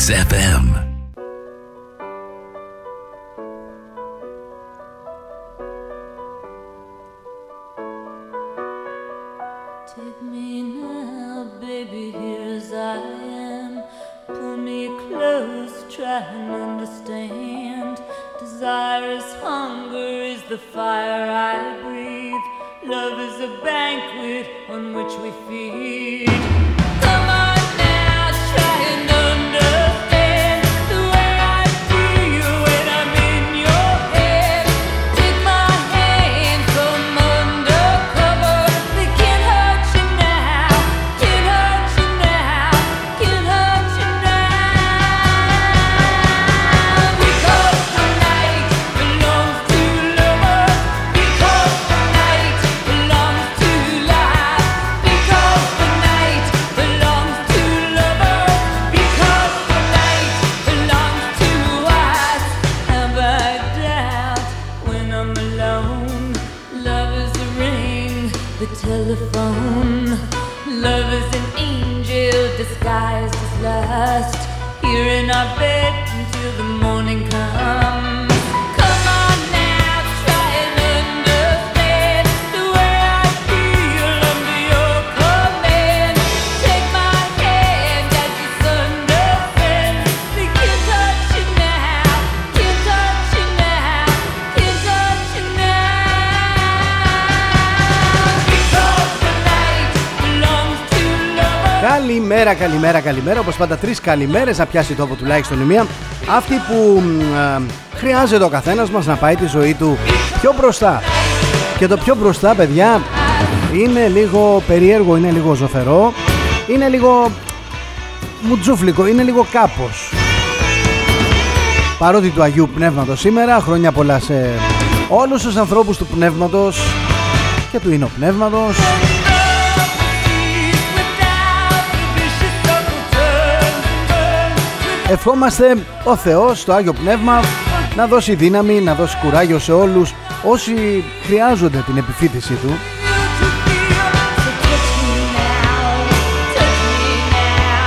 Mix FM. Καλημέρα, καλημέρα. Όπως πάντα τρεις καλημέρες να πιάσει τόπο τουλάχιστον η μία. Αυτή που μ, ε, χρειάζεται ο καθένας μας να πάει τη ζωή του πιο μπροστά. Και το πιο μπροστά, παιδιά, είναι λίγο περίεργο, είναι λίγο ζωφερό, είναι λίγο μουτζούφλικο, είναι λίγο κάπως. Παρότι του Αγίου Πνεύματος σήμερα, χρόνια πολλά σε όλους τους ανθρώπους του Πνεύματος και του Ίνο Πνεύματος. Ευχόμαστε ο Θεός, το Άγιο Πνεύμα να δώσει δύναμη, να δώσει κουράγιο σε όλους όσοι χρειάζονται την επιφύτησή του.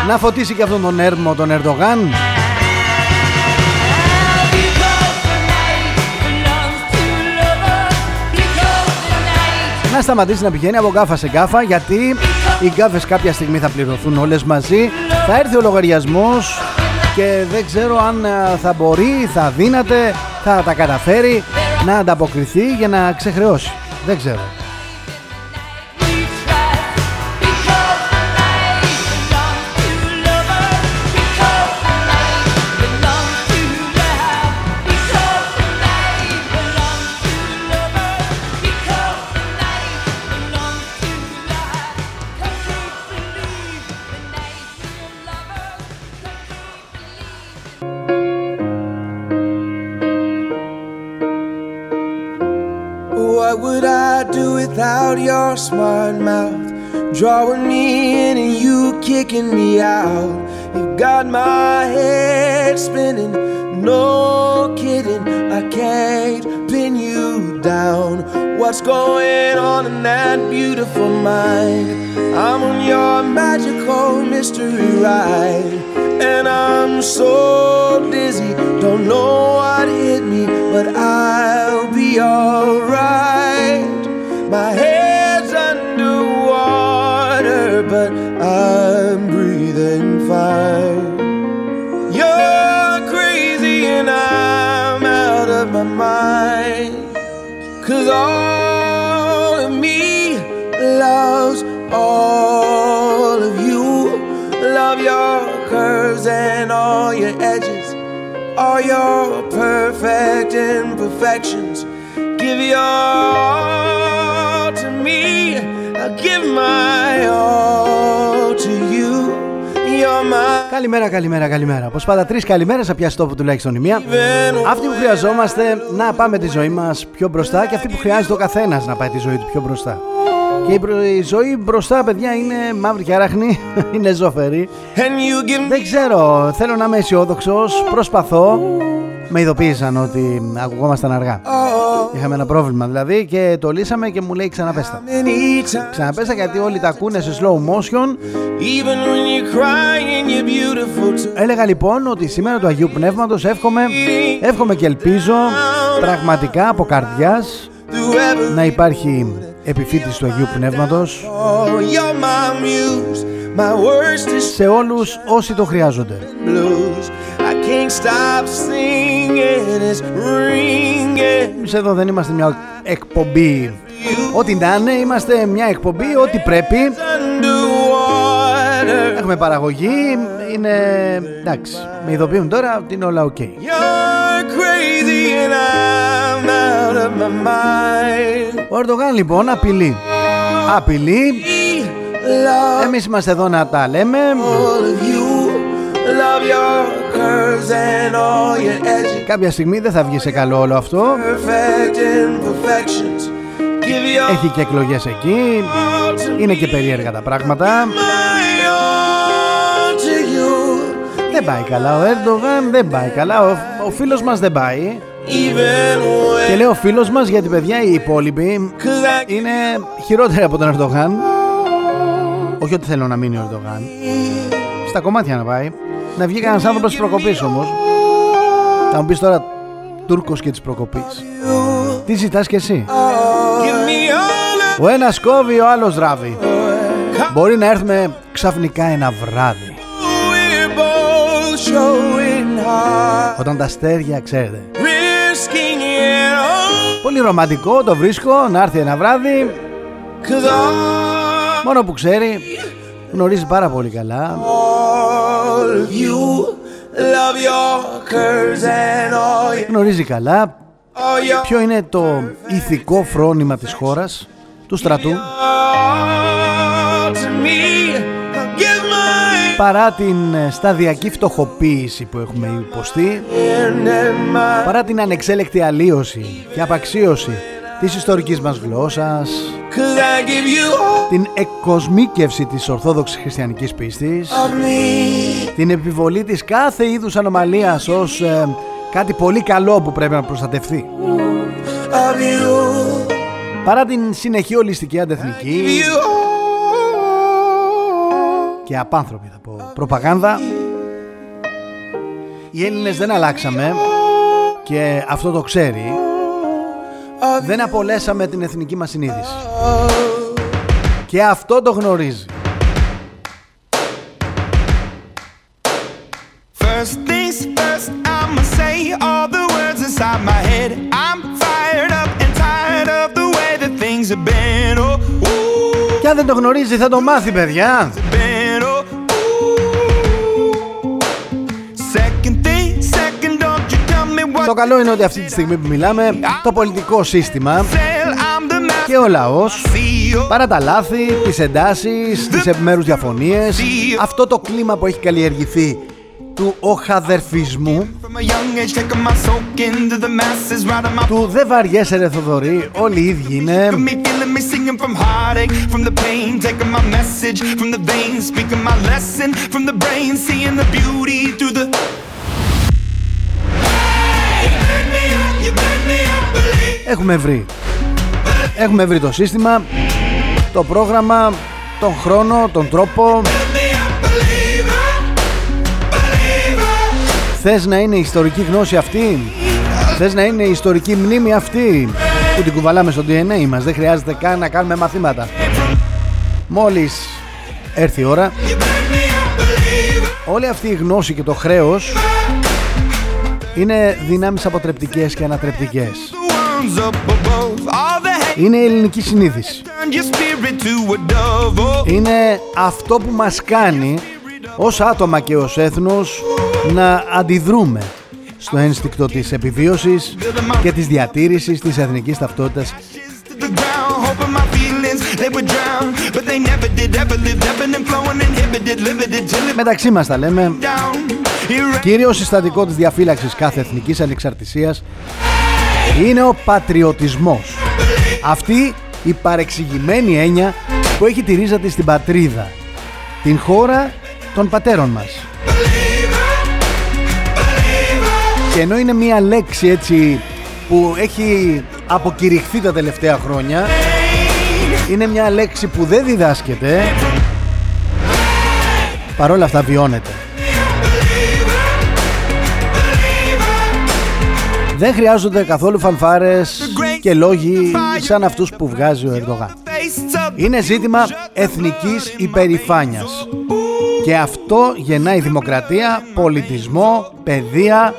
Να φωτίσει και αυτόν τον έρμο τον Ερντογάν. Να σταματήσει να πηγαίνει από γκάφα σε γκάφα γιατί οι γκάφες κάποια στιγμή θα πληρωθούν όλες μαζί. Θα έρθει ο λογαριασμός και δεν ξέρω αν ε, θα μπορεί, θα δύναται, θα τα καταφέρει να ανταποκριθεί για να ξεχρεώσει. Δεν ξέρω. Smart mouth? Drawing me in and you kicking me out. You've got my head spinning, no kidding. I can't pin you down. What's going on in that beautiful mind? I'm on your magical mystery ride. And I'm so dizzy, don't know what hit me, but I'll be alright. My head's but I'm breathing fine. You're crazy, and I'm out of my mind. Cause all of me loves all of you. Love your curves and all your edges, all your perfect imperfections. Give your all to me. I'll give my all Καλημέρα, καλημέρα, καλημέρα. Όπως πάντα, τρεις καλημέρες θα πιάσει τόπο τουλάχιστον η μία. Αυτή που χρειαζόμαστε να πάμε τη ζωή μας πιο μπροστά και αυτή που χρειάζεται ο καθένας να πάει τη ζωή του πιο μπροστά. Και η, προ- η ζωή μπροστά, παιδιά, είναι μαύρη και αράχνη, είναι ζωφερή. and you give me Δεν ξέρω, θέλω να είμαι αισιόδοξος, προσπαθώ. Με ειδοποίησαν ότι ακουγόμασταν αργά. all. Είχαμε ένα πρόβλημα δηλαδή και το λύσαμε και μου λέει ξαναπέστα. Ξαναπέστα γιατί όλοι τα ακούνε σε slow motion. Έλεγα λοιπόν ότι σήμερα του Αγίου Πνεύματος εύχομαι, εύχομαι και ελπίζω πραγματικά από καρδιάς να υπάρχει επιφύτηση του Αγίου Πνεύματος. Σε όλους όσοι το χρειάζονται. Εμείς εδώ δεν είμαστε μια εκπομπή. Ό,τι να είναι είμαστε μια εκπομπή Ό,τι πρέπει Έχουμε παραγωγή Είναι εντάξει Με ειδοποιούν τώρα ότι είναι όλα ok Ο Ερντογάν λοιπόν απειλεί Απειλεί Εμείς είμαστε εδώ να τα λέμε. Κάποια στιγμή δεν θα βγει σε καλό όλο αυτό. Έχει και εκλογές εκεί. Είναι και περίεργα τα πράγματα Δεν πάει καλά ο Έρντογαν Δεν πάει καλά Ο, ο φίλος μας δεν πάει Και λέω φίλος μας γιατί παιδιά οι υπόλοιποι Είναι χειρότεροι από τον Ερντογάν Όχι ότι θέλω να μείνει ο Ερντογάν Στα κομμάτια να πάει να βγει κανένας άνθρωπος της προκοπής όμως. Θα μου πεις τώρα Τούρκος και της προκοπής. Τι ζητάς κι εσύ; Ο ένας κόβει, ο άλλος ράβει. Μπορεί να έρθουμε ξαφνικά ένα βράδυ. Όταν τα αστέρια ξέρετε. Πολύ ρομαντικό το βρίσκω να έρθει ένα βράδυ. Μόνο που ξέρει γνωρίζει πάρα πολύ καλά Γνωρίζει καλά ποιο είναι το ηθικό φρόνημα της χώρας, του στρατού; Παρά την ε, σταδιακή φτωχοποίηση που έχουμε υποστεί, παρά την ανεξέλεκτη αλλίωση και απαξίωση της ιστορικής μας γλώσσας, την εκκοσμίκευση της ορθόδοξης χριστιανικής πίστης, την επιβολή της κάθε είδους ανομαλίας ως ε, κάτι πολύ καλό που πρέπει να προστατευτεί. Παρά την συνεχή ολιστική αντεθνική και απάνθρωπη θα πω προπαγάνδα, οι Έλληνες δεν αλλάξαμε και αυτό το ξέρει δεν απολέσαμε την εθνική μας συνείδηση. Και αυτό το γνωρίζει. First things first, I'ma say all the words inside my head. I'm fired up and tired of the way that things have been. Oh, ooh. Και αν δεν το γνωρίζει θα το μάθει παιδιά. Το καλό είναι ότι αυτή τη στιγμή που μιλάμε το πολιτικό σύστημα και ο λαός παρά τα λάθη, τις εντάσεις, τις επιμέρους διαφωνίες αυτό το κλίμα που έχει καλλιεργηθεί του οχαδερφισμού του δεν βαριέσαι ρε Θοδωρή όλοι οι ίδιοι είναι Έχουμε βρει. Έχουμε βρει το σύστημα Το πρόγραμμα Τον χρόνο, τον τρόπο. Θες να είναι ιστορική γνώση αυτή; Θες να είναι ιστορική μνήμη αυτή; Που την κουβαλάμε στο DNA μας Δεν χρειάζεται καν να κάνουμε μαθήματα. Μόλις έρθει η ώρα Όλη αυτή η γνώση και το χρέος είναι δυνάμεις αποτρεπτικές και ανατρεπτικές. Είναι η ελληνική συνείδηση. Είναι αυτό που μας κάνει ως άτομα και ως έθνος να αντιδρούμε στο ένστικτο της επιβίωσης και της διατήρησης της εθνικής ταυτότητας. Μεταξύ μας τα λέμε. Κύριος συστατικό της διαφύλαξης κάθε εθνικής ανεξαρτησίας είναι ο πατριωτισμός. Αυτή η παρεξηγημένη έννοια που έχει τη ρίζα της στην πατρίδα, την χώρα των πατέρων μας. Και ενώ είναι μία λέξη έτσι που έχει αποκηρυχθεί τα τελευταία χρόνια. Είναι μια λέξη που δεν διδάσκεται. Παρόλα αυτά βιώνεται. Δεν χρειάζονται καθόλου φανφάρες και λόγοι σαν αυτούς που βγάζει ο Ερντογάν. Είναι ζήτημα εθνικής υπερηφάνειας. Και αυτό γεννάει δημοκρατία, πολιτισμό, παιδεία.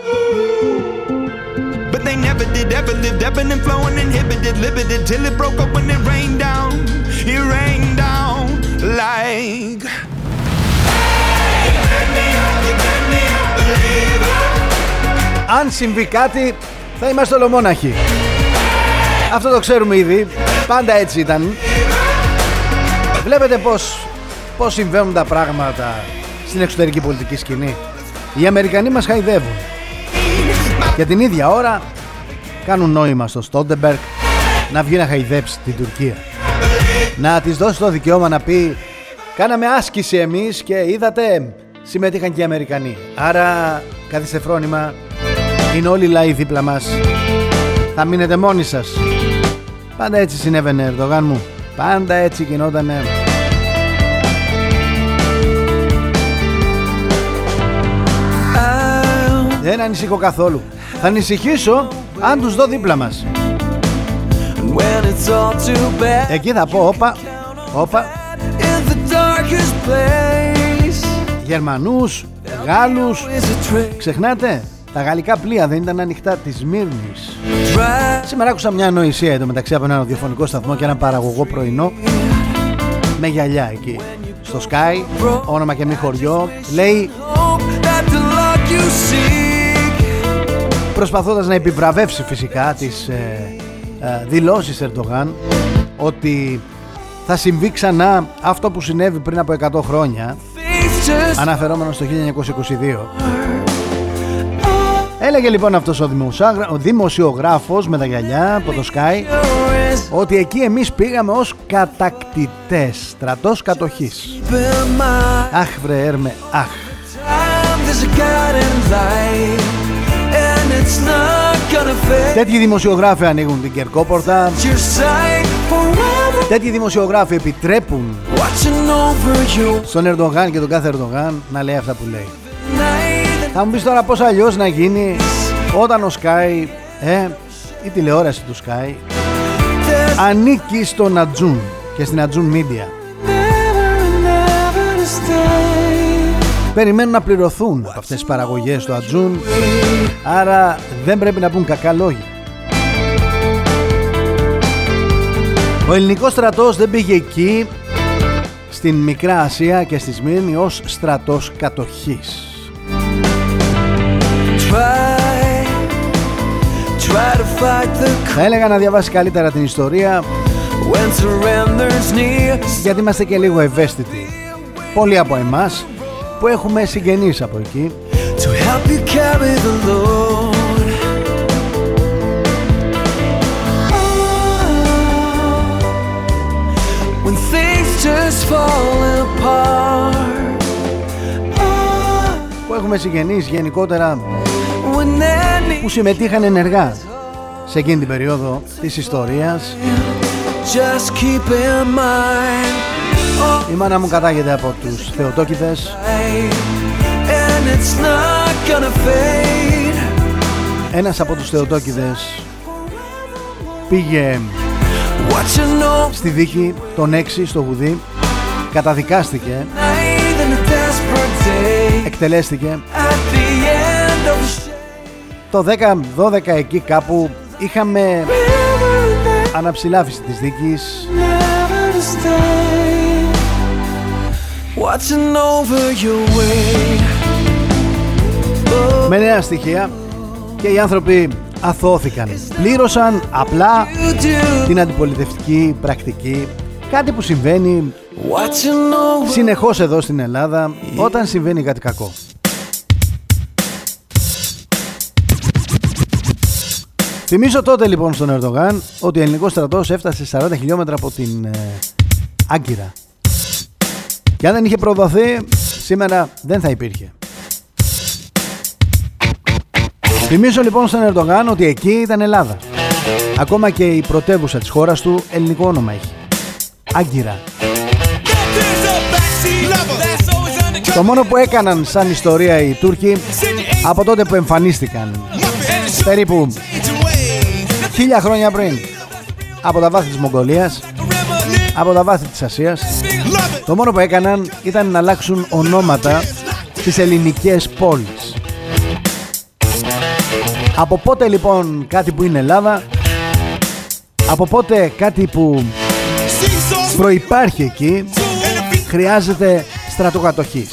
Αν συμβεί κάτι θα είμαστε ολομόναχοι. Αυτό το ξέρουμε ήδη. Πάντα έτσι ήταν. Βλέπετε πως, πως συμβαίνουν τα πράγματα στην εξωτερική πολιτική σκηνή. Οι Αμερικανοί μας χαϊδεύουν. Για την ίδια ώρα κάνουν νόημα στο Στόντεμπεργκ να βγει να χαϊδέψει την Τουρκία. Να της δώσει το δικαίωμα να πει κάναμε άσκηση εμείς και είδατε συμμετείχαν και οι Αμερικανοί. Άρα καθίστε φρόνημα είναι όλοι οι λαοί δίπλα μας. Θα μείνετε μόνοι σας. Πάντα έτσι συνέβαινε Ερδογάν μου. Πάντα έτσι γινότανε. Δεν ανησυχώ καθόλου. Θα ανησυχήσω αν τους δω δίπλα μας. Εκεί θα πω όπα, όπα. Γερμανούς, Γάλλους, ξεχνάτε; Τα γαλλικά πλοία δεν ήταν ανοιχτά της Μύρνης. Σήμερα άκουσα μια ανοησία εδώ μεταξύ από ένα ραδιοφωνικό σταθμό και ένα παραγωγό πρωινό με γυαλιά εκεί. Στο Sky, όνομα και μη χωριό, λέει προσπαθώντας να επιβραβεύσει φυσικά τις ε, ε, δηλώσεις Ερντογάν ότι θα συμβεί ξανά αυτό που συνέβη πριν από 100 χρόνια αναφερόμενο στο 1922 Έλεγε λοιπόν αυτός ο, ο δημοσιογράφος με τα γυαλιά από το Sky ότι εκεί εμείς πήγαμε ως κατακτητές, στρατός κατοχής. Αχ βρε έρμε, αχ. Τέτοιοι δημοσιογράφοι ανοίγουν την κερκόπορτα Τέτοιοι δημοσιογράφοι επιτρέπουν στον Ερντογάν και τον κάθε Ερντογάν να λέει αυτά που λέει θα μου πεις τώρα πώς αλλιώς να γίνεις όταν ο Sky, ε, η τηλεόραση του Sky ανήκει στον Ατζούν και στην Ατζούν Media. Περιμένουν να πληρωθούν από αυτές τις παραγωγές του Ατζούν άρα δεν πρέπει να πούν κακά λόγια. Ο ελληνικός στρατός δεν πήγε εκεί στην Μικρά Ασία και στη Σμύρνη ως στρατός κατοχής. Θα έλεγα να διαβάσει καλύτερα την ιστορία γιατί είμαστε και λίγο ευαίσθητοι. Πολλοί από εμάς που έχουμε συγγενείς από εκεί. Που έχουμε συγγενείς γενικότερα που συμμετείχαν ενεργά σε εκείνη την περίοδο της ιστορίας. Η μάνα μου κατάγεται από τους Θεοτόκηδες Ένας από τους Θεοτόκηδες πήγε στη δίκη τον 6 στο Γουδί καταδικάστηκε εκτελέστηκε το 10-12 εκεί κάπου είχαμε αναψηλάφιση της δίκης. Με νέα στοιχεία και οι άνθρωποι αθώθηκαν. Πλήρωσαν απλά την αντιπολιτευτική πρακτική. Κάτι που συμβαίνει συνεχώς εδώ στην Ελλάδα όταν συμβαίνει κάτι κακό Θυμίζω τότε λοιπόν στον Ερντογάν ότι ο ελληνικός στρατός έφτασε 40 χιλιόμετρα από την ε, Άγκυρα. Και αν δεν είχε προδοθεί, σήμερα δεν θα υπήρχε. Θυμίζω λοιπόν στον Ερντογάν ότι εκεί ήταν Ελλάδα. Ακόμα και η πρωτεύουσα της χώρας του ελληνικό όνομα έχει. Άγκυρα. Το μόνο που έκαναν σαν ιστορία οι Τούρκοι από τότε που εμφανίστηκαν περίπου χίλια χρόνια πριν. Από τα βάθη της Μογγολίας από τα βάθη της Ασίας. Το μόνο που έκαναν ήταν να αλλάξουν ονόματα στις ελληνικές πόλεις. Από πότε λοιπόν κάτι που είναι Ελλάδα από πότε κάτι που προϋπάρχει εκεί χρειάζεται στρατοκατοχής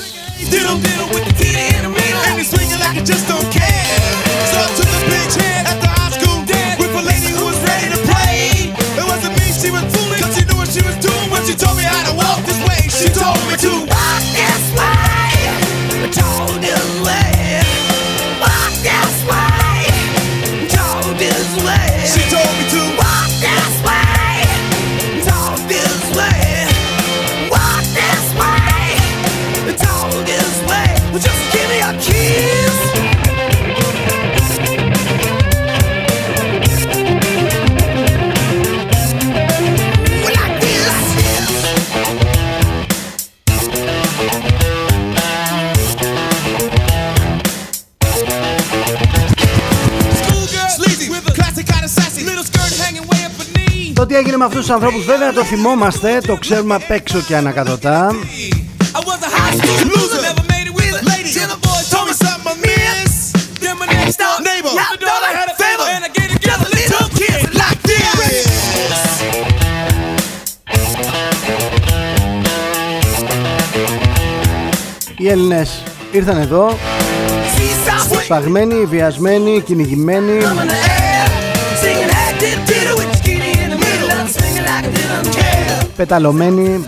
told me how to walk this way. She told me to. Τι έγινε με αυτούς τους ανθρώπους. Βέβαια το θυμόμαστε, το ξέρουμε απ' έξω και ανακατοτά. Οι Έλληνες ήρθαν εδώ Σφαγμένοι, βιασμένοι, κυνηγημένοι Πεταλωμένοι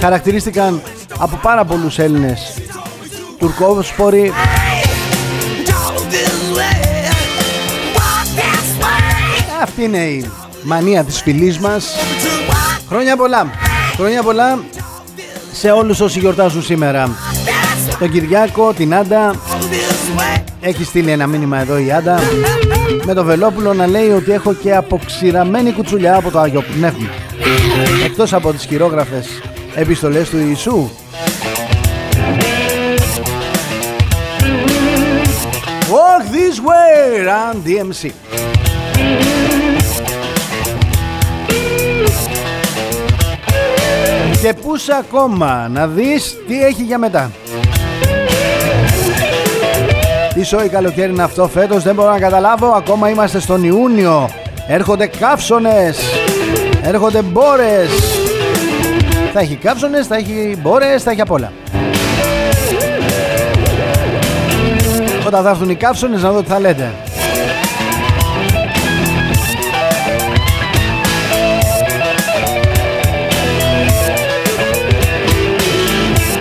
Χαρακτηρίστηκαν από πάρα πολλούς Έλληνες Τουρκόσποροι. Αυτή είναι η μανία της φυλής μας. Χρόνια πολλά Χρόνια πολλά σε όλους όσοι γιορτάζουν σήμερα. Τον Κυριάκο, την Άντα. Έχει στείλει ένα μήνυμα εδώ η Άντα Με το Βελόπουλο να λέει ότι έχω και αποξηραμένη κουτσουλιά από το Άγιο Πνεύμα. Εκτός από τις χειρόγραφες επιστολές του Ιησού. Walk this way, Run DMC Και πούς ακόμα να δεις τι έχει για μετά Τι σόι καλοκαίρι είναι αυτό. Φέτος δεν μπορώ να καταλάβω Ακόμα είμαστε στον Ιούνιο. Έρχονται καύσονες Έρχονται μπόρες. Θα έχει καύσονες, θα έχει μπόρες, θα έχει απ' όλα. Όταν θα έρθουν οι καύσονες να δω τι θα λέτε.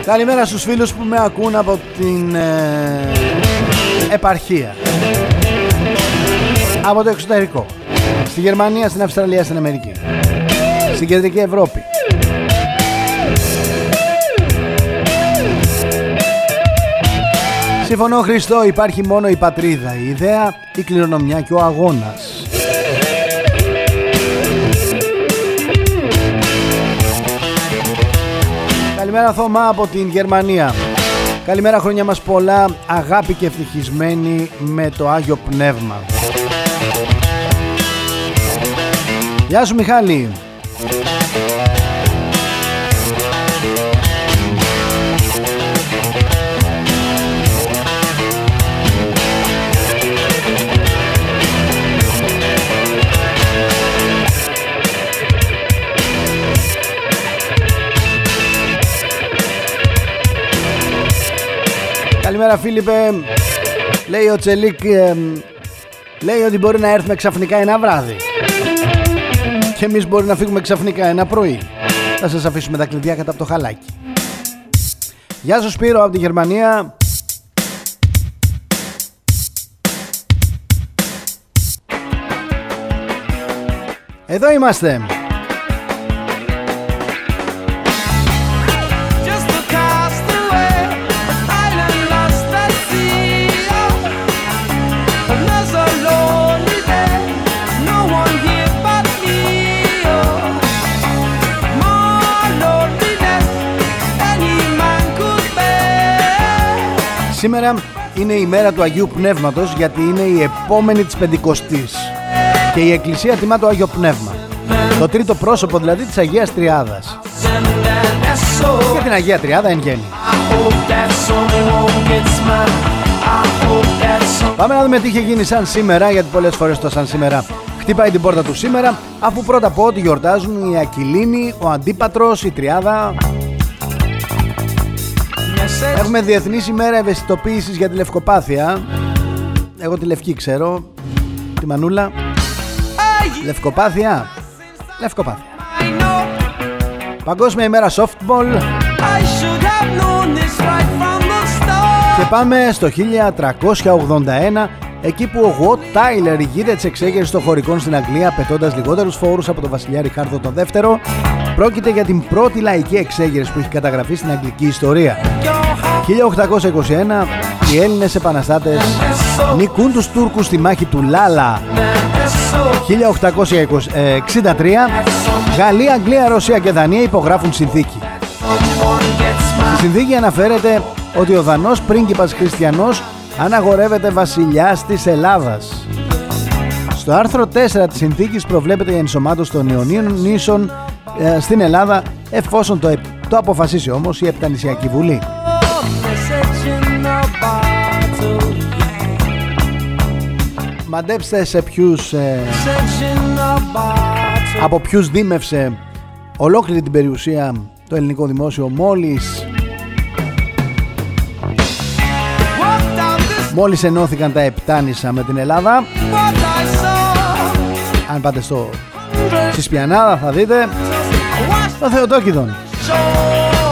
Καλημέρα στους φίλους που με ακούν από την ε, επαρχία. Από το εξωτερικό. Στη Γερμανία, στην Αυστραλία, στην Αμερική. Στην Κεντρική Ευρώπη. Συμφωνώ Χριστό υπάρχει μόνο η πατρίδα Η ιδέα, η κληρονομιά και ο αγώνας. Καλημέρα Θωμά από την Γερμανία Καλημέρα χρόνια μας πολλά. Αγάπη και ευτυχισμένη με το Άγιο Πνεύμα. Γεια σου Μιχάλη Καλημέρα Φίλιππε. Λέει ο Τσελίκ ε, Λέει ότι μπορεί να έρθουμε ξαφνικά ένα βράδυ. Και εμείς μπορεί να φύγουμε ξαφνικά ένα πρωί. Θα σας αφήσουμε τα κλειδιά κατά από το χαλάκι. Γεια σου Σπύρο από τη Γερμανία. Εδώ είμαστε Σήμερα είναι η μέρα του Αγίου Πνεύματος γιατί είναι η επόμενη της Πεντηκοστής και η Εκκλησία τιμά το Άγιο Πνεύμα. Το τρίτο πρόσωπο δηλαδή της Αγίας Τριάδας. Και την Αγία Τριάδα εν γέννη. Πάμε να δούμε τι είχε γίνει σαν σήμερα, γιατί πολλές φορές το σαν σήμερα χτυπάει την πόρτα του σήμερα, αφού πρώτα πω ότι γιορτάζουν η Ακυλίνη, ο Αντίπατρος, η Τριάδα. Έχουμε Διεθνής ημέρα ευαισθητοποίησης για τη λευκοπάθεια. Εγώ τη λευκή ξέρω, τη μανούλα. Λευκοπάθεια. Λευκοπάθεια. Παγκόσμια ημέρα softball. Και πάμε στο 1381 εκεί που ο Γουότ Τάιλερ ηγείται της εξέγερσης των χωρικών στην Αγγλία πετώντας λιγότερους φόρους από τον βασιλιά Ριχάρδο τον δεύτερο. Πρόκειται για την πρώτη λαϊκή εξέγερση που έχει καταγραφεί στην αγγλική ιστορία. 1821 οι Έλληνες επαναστάτες νικούν τους Τούρκους στη μάχη του Λάλα. 1863 Γαλλία, Αγγλία, Ρωσία και Δανία υπογράφουν συνθήκη. Στη συνθήκη αναφέρεται ότι ο Δανός πρίγκιπας Χριστιανός αναγορεύεται βασιλιάς της Ελλάδας. Στο άρθρο 4 της συνθήκης προβλέπεται η ενσωμάτωση των Ιωνίων νήσων ε, στην Ελλάδα εφόσον το, το αποφασίσει όμως η Επτανησιακή Βουλή. Μαντέψτε σε ποιους ε, από ποιους δίμευσε ολόκληρη την περιουσία το ελληνικό δημόσιο μόλις μόλις ενώθηκαν τα Επτάνησα με την Ελλάδα αν πάτε στο Σισπιανάδα θα δείτε το Θεοτόκιδον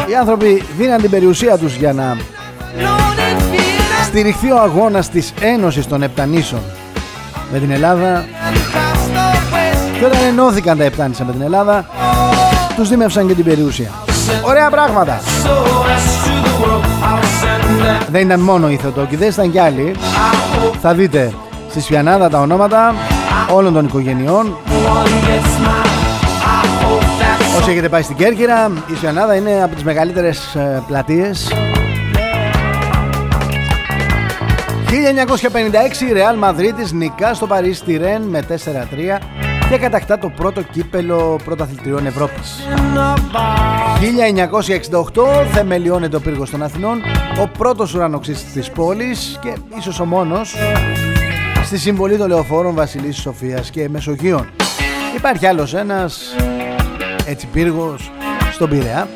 οι άνθρωποι δίναν την περιουσία τους για να στηριχθεί ο αγώνας της Ένωσης των Επτανήσων με την Ελλάδα. Και όταν ενώθηκαν τα Επτάνησα με την Ελλάδα τους δίμευσαν και την περιουσία. Ωραία πράγματα. Δεν ήταν μόνο οι Θεοτόκηδες ήταν κι άλλοι. Θα δείτε στη Σφιανάδα τα ονόματα όλων των οικογενειών Όσοι έχετε πάει στην Κέρκυρα, η Σιωνάδα είναι από τις μεγαλύτερες ε, πλατείες. 1956 η Ρεάλ Μαδρίτης νικά στο Παρίσι τη Ρεν με 4-3 και κατακτά το πρώτο κύπελο πρωταθλητριών Ευρώπης. 1968 θεμελιώνεται ο πύργος των Αθηνών, ο πρώτος ουρανοξύστης της πόλης και ίσως ο μόνος στη συμβολή των λεωφόρων Βασιλής Σοφίας και Μεσογείων. Υπάρχει άλλος ένας έτσι πύργος στον Πειραιά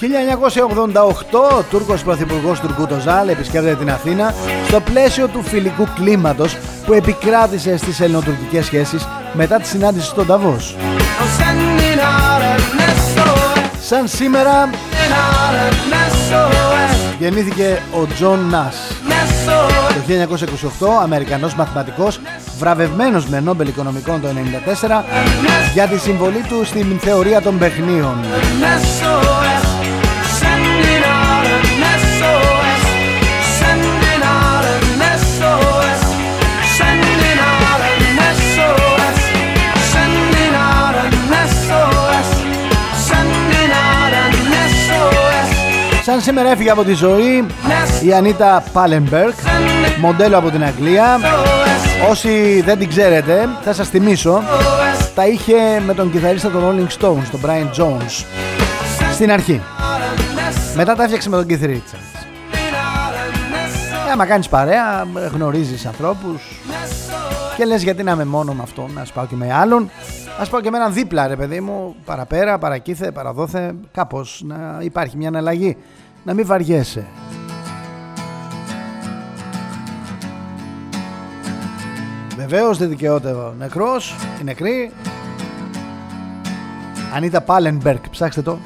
...1988 ο Τούρκος Πρωθυπουργός Τουρκού Τοζάλ επισκέπτεται την Αθήνα... ...στο πλαίσιο του φιλικού κλίματος... ...που επικράτησε στις ελληνοτουρκικές σχέσεις... ...μετά τη συνάντηση στον Νταβός. Σαν σήμερα... ...γεννήθηκε ο Τζον Νας... Το 1928 Αμερικανός μαθηματικός βραβευμένος με Νόμπελ Οικονομικών το 1994 για τη συμβολή του στην θεωρία των παιγνίων. Σαν σήμερα έφυγε από τη ζωή η Ανίτα Πάλεμπερκ, μοντέλο από την Αγγλία. Όσοι δεν την ξέρετε, θα σας θυμίσω, τα είχε με τον κιθαρίστα των Rolling Stones, τον Brian Jones, στην αρχή. Μετά τα έφτιαξε με τον Keith Richards. Ε, άμα κάνεις παρέα, γνωρίζεις ανθρώπους και λες γιατί να είμαι μόνο με αυτόν, να σπάω και με άλλον. Ας πάω και με έναν δίπλα ρε παιδί μου, παραπέρα, παρακύθε, παραδόθε, κάπως να υπάρχει μια αναλλαγή, να μην βαριέσαι. Βεβαίως δεν δικαιώται ο νεκρός, η νεκρή. Ανίτα Πάλενμπερκ, ψάξτε το.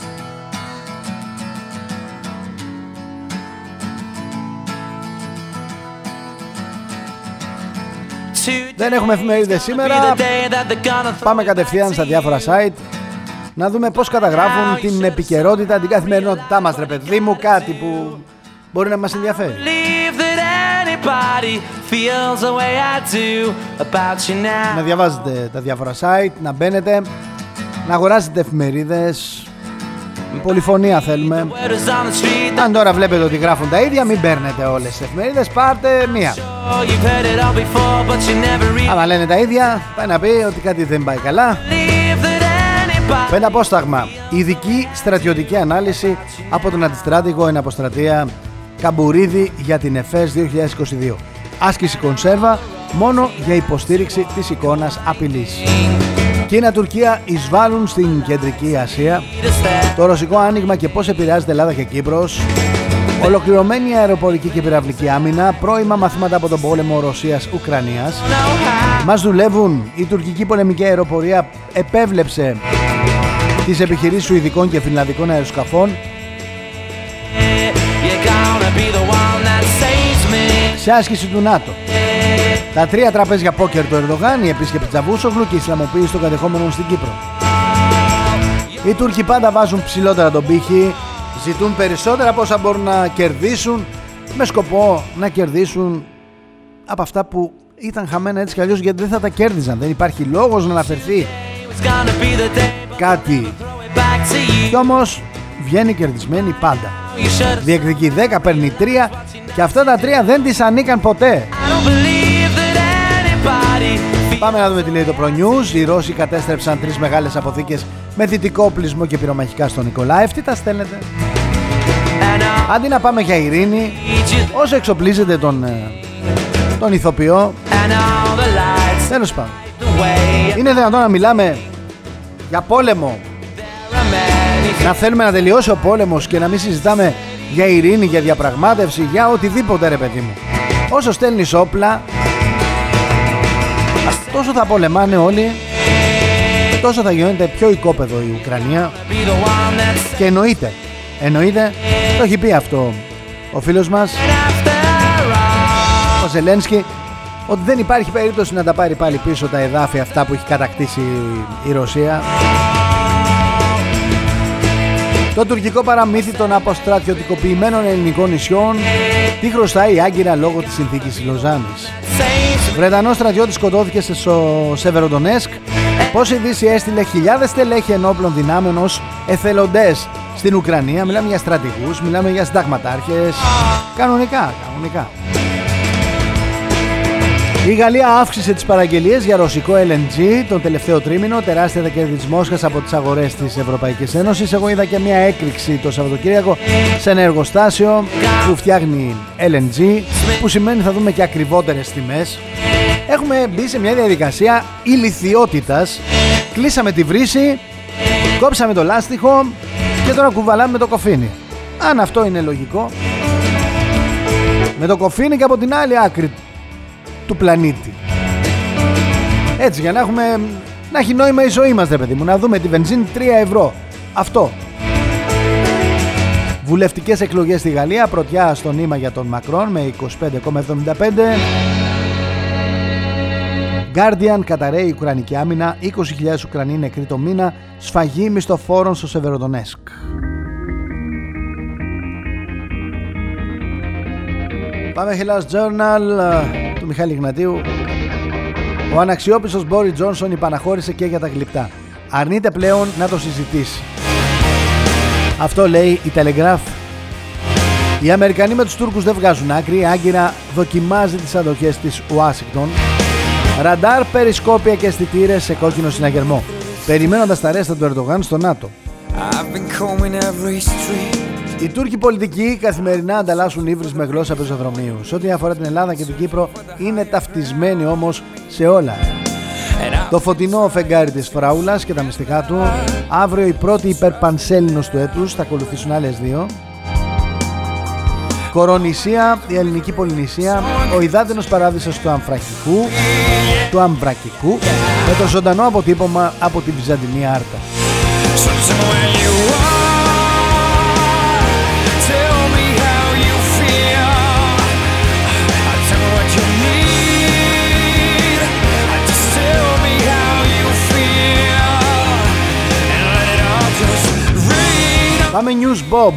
Δεν έχουμε εφημερίδες σήμερα. Πάμε κατευθείαν στα διάφορα site να δούμε πώς καταγράφουν την επικαιρότητα, την καθημερινότητά μας ρε παιδί μου, κάτι που μπορεί να μας ενδιαφέρει. Να διαβάζετε τα διάφορα site, να μπαίνετε να αγοράζετε εφημερίδες, πολυφωνία θέλουμε. Αν τώρα βλέπετε ότι γράφουν τα ίδια, μην παίρνετε όλες τις εφημερίδες, πάρτε μία. Άμα λένε τα ίδια, πάει να πει ότι κάτι δεν πάει καλά. Πέντε απόσταγμα. Ειδική στρατιωτική ανάλυση από τον αντιστράτηγο εν αποστρατεία Καμπουρίδη για την ΕΦΕΣ 2022. Άσκηση κονσέρβα μόνο για υποστήριξη της εικόνας απειλής. Κίνα-Τουρκία εισβάλλουν στην Κεντρική Ασία. Το ρωσικό άνοιγμα και πώς επηρεάζεται Ελλάδα και Κύπρος. Ολοκληρωμένη αεροπορική και πυραυλική άμυνα, πρώιμα μαθήματα από τον πόλεμο Ρωσίας-Ουκρανίας. Μας δουλεύουν. Η τουρκική πολεμική αεροπορία επέβλεψε τις επιχειρήσεις Σουηδικών και Φινλανδικών αεροσκαφών σε άσκηση του ΝΑΤΟ. Τα τρία τραπέζια πόκερ του Ερντογάν, η επίσκεψη Τζαβούσογλου και η Ισλαμοποίηση των κατεχόμενων στην Κύπρο. Οι Τούρκοι πάντα βάζουν ψηλότερα τον πύχη, ζητούν περισσότερα από όσα μπορούν να κερδίσουν με σκοπό να κερδίσουν από αυτά που ήταν χαμένα έτσι κι αλλιώς γιατί δεν θα τα κέρδιζαν. Δεν υπάρχει λόγος να αναφερθεί κάτι. Κι όμως βγαίνει κερδισμένη πάντα. Διεκδικεί 10, παίρνει 3 και αυτά τα 3 δεν τις ανήκαν ποτέ. Πάμε να δούμε τι λέει το Pro News. Οι Ρώσοι κατέστρεψαν τρεις μεγάλες αποθήκες με δυτικό οπλισμό και πυρομαχικά στον Νικολάευ. Τι τα στέλνετε. Αντί να πάμε για ειρήνη, όσο εξοπλίζετε τον, ε, τον ηθοποιό, τέλος πάντων. Είναι δυνατόν να μιλάμε για πόλεμο να θέλουμε να τελειώσει ο πόλεμος και να μην συζητάμε για ειρήνη, για διαπραγμάτευση, για οτιδήποτε ρε παιδί μου. Όσο στέλνεις όπλα, τόσο θα πολεμάνε όλοι, τόσο θα γίνεται πιο οικόπεδο η Ουκρανία και εννοείται, εννοείται, το έχει πει αυτό ο φίλος μας, ο Ζελένσκι, ότι δεν υπάρχει περίπτωση να τα πάρει πάλι πίσω τα εδάφια αυτά που έχει κατακτήσει η Ρωσία το τουρκικό παραμύθι των αποστρατιωτικοποιημένων ελληνικών νησιών τι χρωστάει η Άγκυρα λόγω της συνθήκης της Λοζάνης. Βρετανός στρατιώτης σκοτώθηκε στο Σεβεροντονέσκ Πώς η Δύση έστειλε χιλιάδες τελέχη ενόπλων δυνάμεων ως εθελοντές στην Ουκρανία. Μιλάμε για στρατηγούς, μιλάμε για συνταγματάρχες. Κανονικά, κανονικά. Η Γαλλία αύξησε τις παραγγελίες για ρωσικό LNG τον τελευταίο τρίμηνο, τεράστια τα κέρδη της Μόσχας από τις αγορές της Ευρωπαϊκής Ένωσης. Εγώ είδα και μια έκρηξη το Σαββατοκύριακο σε ένα εργοστάσιο που φτιάχνει LNG, που σημαίνει θα δούμε και ακριβότερες τιμές. Έχουμε μπει σε μια διαδικασία ηλικιότητας. Κλείσαμε τη βρύση, κόψαμε το λάστιχο και τώρα κουβαλάμε το κοφίνι. Αν αυτό είναι λογικό, με το κοφίνι και από την άλλη άκρη του πλανήτη. Έτσι για να έχουμε να έχει νόημα η ζωή μας ρε παιδί μου Να δούμε τη βενζίνη 3 ευρώ. Αυτό. Βουλευτικές εκλογές στη Γαλλία Πρωτιά στο νήμα για τον Μακρόν Με 25,75 Guardian καταραίει η Ουκρανική άμυνα 20.000 Ουκρανοί νεκροί το μήνα Σφαγή μισθοφόρων στο Σεβεροδονέσκ. Πάμε Hellas Journal. του Μιχάλη Γνατίου. Ο αναξιόπιστος Μπόρι Τζόνσον υπαναχώρησε και για τα γλυπτά. Αρνείται πλέον να το συζητήσει. Αυτό λέει η Telegraph. Οι Αμερικανοί με τους Τούρκους δεν βγάζουν άκρη. Η Άγκυρα δοκιμάζει τις αντοχές της Ουάσιγκτον. Ραντάρ, περισκόπια και αισθητήρε σε κόκκινο συναγερμό. Περιμένοντας τα ρέστα του Ερντογάν στο ΝΑΤΟ. Οι Τούρκοι πολιτικοί καθημερινά ανταλλάσσουν ύβρις με γλώσσα πεζοδρομίου. Σε ό,τι αφορά την Ελλάδα και την Κύπρο είναι ταυτισμένοι όμως σε όλα. Το φωτεινό φεγγάρι της Φράουλας και τα μυστικά του. Αύριο η πρώτη υπερπανσέλινος του έτους. Θα ακολουθήσουν άλλες δύο. Κορονησία, η ελληνική πολυνησία, ο υδάτινος παράδεισος του Αμφρακικού, του Αμβρακικού, με το ζωντανό αποτύπωμα από την Βυζαντινή Άρτα. Πάμε News Bob.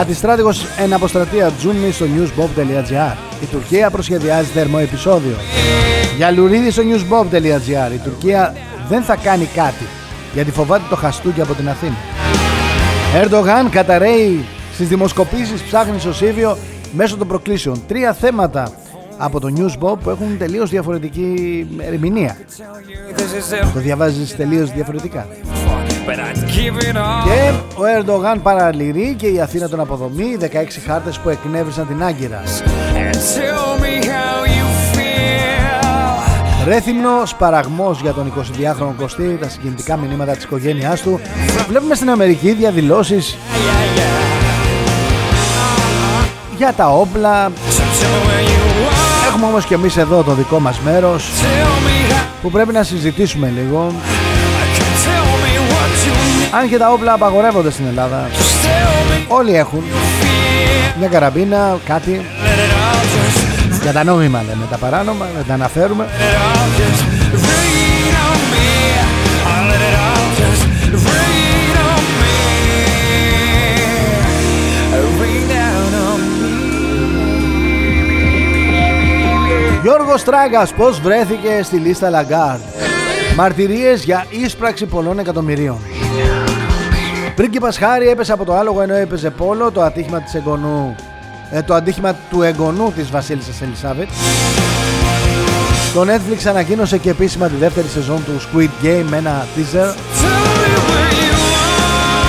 Αντιστράτηγος εν αποστρατεία Τζούνι στο newsbob.gr. Η Τουρκία προσχεδιάζει θερμό επεισόδιο. Για λουρίδι στο newsbob.gr. Η Τουρκία δεν θα κάνει κάτι. γιατί φοβάται το χαστούκι από την Αθήνα. Ερντογάν καταραίει στις δημοσκοπήσεις ψάχνει στο Σίβιο μέσω των προκλήσεων. Τρία θέματα από το News Bob που έχουν τελείως διαφορετική ερμηνεία. Το διαβάζεις τελείως διαφορετικά. Και ο Ερντογάν παραλυρεί και η Αθήνα τον αποδομεί 16 χάρτες που εκνεύρισαν την Άγκυρα. Ρέθυμνο παραγμό για τον 22χρονο Κωστή, τα συγκινητικά μηνύματα της οικογένειάς του. Βλέπουμε στην Αμερική διαδηλώσεις για τα όπλα. Έχουμε όμως και εμείς εδώ το δικό μας μέρος που πρέπει να συζητήσουμε λίγο. Αν και τα όπλα απαγορεύονται στην Ελλάδα. Όλοι έχουν μια καραμπίνα, κάτι. Για τα νόμιμα λέμε, τα παράνομα, δεν τα αναφέρουμε. Γιώργος Τράγκας πώς βρέθηκε στη λίστα Λαγκάρντ Μαρτυρίες για ίσπραξη πολλών εκατομμυρίων Πρίγκιπας Χάρη έπεσε από το άλογο ενώ έπαιζε πόλο Το ατύχημα της εγγονού ε, Το ατύχημα του εγγονού της Βασίλισσας Ελισάβετ. Το Netflix ανακοίνωσε και επίσημα τη δεύτερη σεζόν του Squid Game με ένα teaser.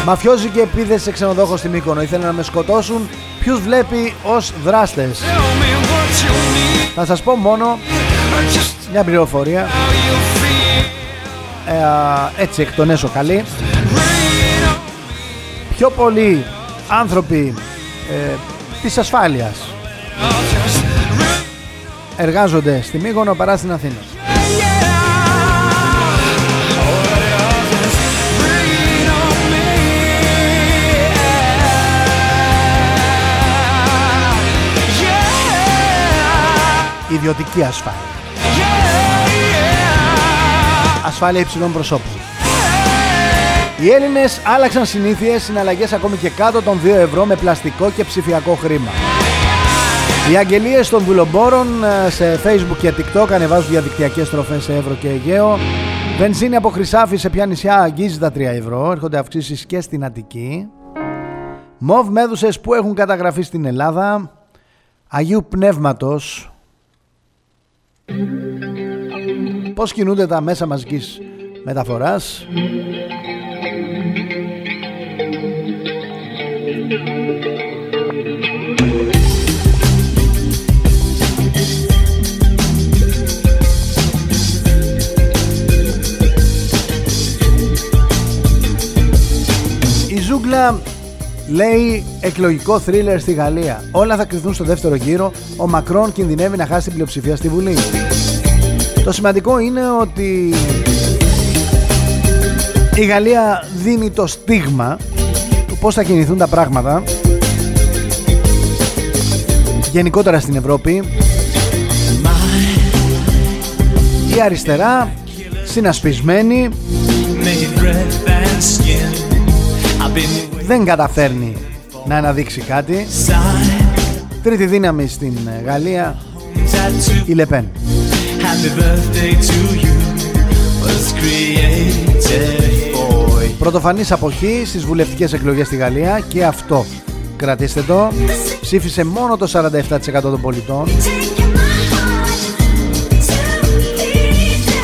Μαφιόζη και επίδεση σε ξενοδόχο στη Μύκονο. Ήθελαν να με σκοτώσουν. Ποιους βλέπει ως δράστες; Θα σας πω μόνο μια πληροφορία. Ε, έτσι εκ των έσω καλή πιο πολλοί άνθρωποι ε, της ασφάλειας εργάζονται στη Μύγονο παρά στην Αθήνα. ιδιωτική ασφάλεια. Ασφάλεια υψηλών προσώπων. Οι Έλληνες άλλαξαν συνήθειες συναλλαγές ακόμη και κάτω των 2 ευρώ με πλαστικό και ψηφιακό χρήμα. Οι αγγελίες των βουλομπόρων ε, σε facebook και tiktok ανεβάζουν διαδικτυακές στροφές σε ευρώ και Αιγαίο. Βενζίνη από Χρυσάφι σε ποια νησιά αγγίζει τα 3 ευρώ. Έρχονται αυξήσεις και στην Αττική. Μοβ μέδουσες που έχουν καταγραφεί στην Ελλάδα. Αγίου Πνεύματος Πώς κινούνται τα μέσα μαζικής μεταφοράς Η ζούγκλα λέει εκλογικό θρίλερ στη Γαλλία. Όλα θα κρυθούν στο δεύτερο γύρο. Ο Μακρόν κινδυνεύει να χάσει την πλειοψηφία στη Βουλή. Το σημαντικό είναι ότι η Γαλλία δίνει το στίγμα του πώς θα κινηθούν τα πράγματα γενικότερα στην Ευρώπη. Η αριστερά συνασπισμένη δεν καταφέρνει να αναδείξει κάτι. Τρίτη δύναμη στην Γαλλία η Λεπέν Πρωτοφανής αποχή στις βουλευτικές εκλογές στη Γαλλία και αυτό κρατήστε το ψήφισε μόνο το 47% των πολιτών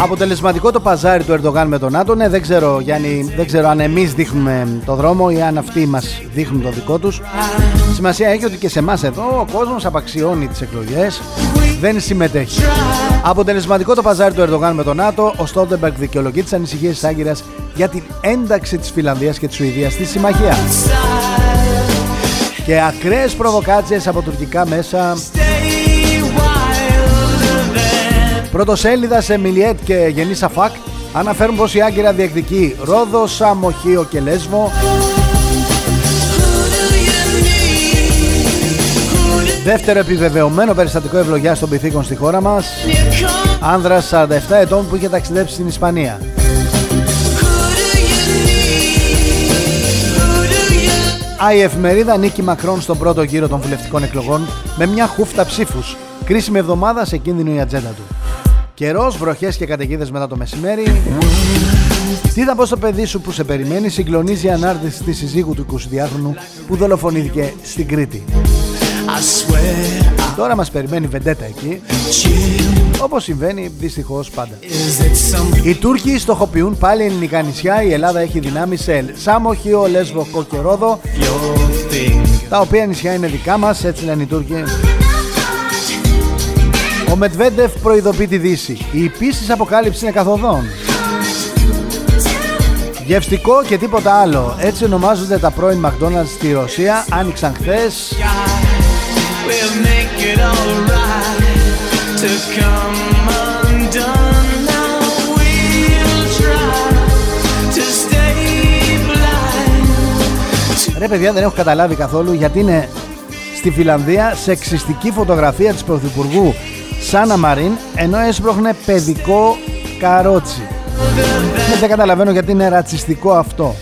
Αποτελεσματικό το παζάρι του Ερντογάν με τον ΝΑΤΟ. Ναι, δεν ξέρω, Γιάννη, δεν ξέρω αν εμείς δείχνουμε το δρόμο ή αν αυτοί μας δείχνουν το δικό τους. Σημασία έχει ότι και σε εμάς εδώ ο κόσμος απαξιώνει τις εκλογές, δεν συμμετέχει. Αποτελεσματικό το παζάρι του Ερντογάν με τον ΝΑΤΟ. Ο Στόλτεμπεργκ δικαιολογεί τις ανησυχίες της Άγκυρας για την ένταξη της Φιλανδίας και της Σουηδίας στη συμμαχία. Και ακραίες προβοκάτσιες από τουρκικά μέσα Πρωτοσέλιδα σε Μιλιέτ και Γενής Σαφάκ αναφέρουν πως η Άγκυρα διεκδικεί Ρόδο, Σαμοχείο και Λέσβο Δεύτερο επιβεβαιωμένο περιστατικό ευλογιά των πυθίκων στη χώρα μας Άνδρας 47 ετών που είχε ταξιδέψει στην Ισπανία Η εφημερίδα Νίκη Μακρόν στον πρώτο γύρο των βουλευτικών εκλογών με μια χούφτα ψήφους. Κρίσιμη εβδομάδα σε κίνδυνο η ατζέντα του. Καιρός, βροχές και καταιγίδες μετά το μεσημέρι. Τι θα πω στο παιδί σου που σε περιμένει, συγκλονίζει η ανάρτηση της συζύγου του 22χρονου που δολοφονήθηκε στην Κρήτη. Τώρα μας περιμένει βεντέτα εκεί. Όπως συμβαίνει δυστυχώς πάντα. Οι Τούρκοι στοχοποιούν πάλι ελληνικά νησιά. Η Ελλάδα έχει δυνάμει σε Σάμο, Χίο, Λέσβο, και Ρόδο. Τα οποία νησιά είναι δικά μας Έτσι λένε οι Τούρκοι. Ο Μετβέντεφ προειδοποιεί τη Δύση. Η επίσης αποκάλυψη είναι καθοδόν. Γευστικό και τίποτα άλλο. Έτσι ονομάζονται τα πρώην McDonald's στη Ρωσία. Άνοιξαν χθες we'll make it alright to come undone. Now we'll try to stay blind. Ρε παιδιά δεν έχω καταλάβει καθόλου γιατί είναι στη Φιλανδία σεξιστική φωτογραφία της Πρωθυπουργού Σάνα Μαρίν ενώ έσπροχνε παιδικό καρότσι. Δεν καταλαβαίνω γιατί είναι ρατσιστικό αυτό.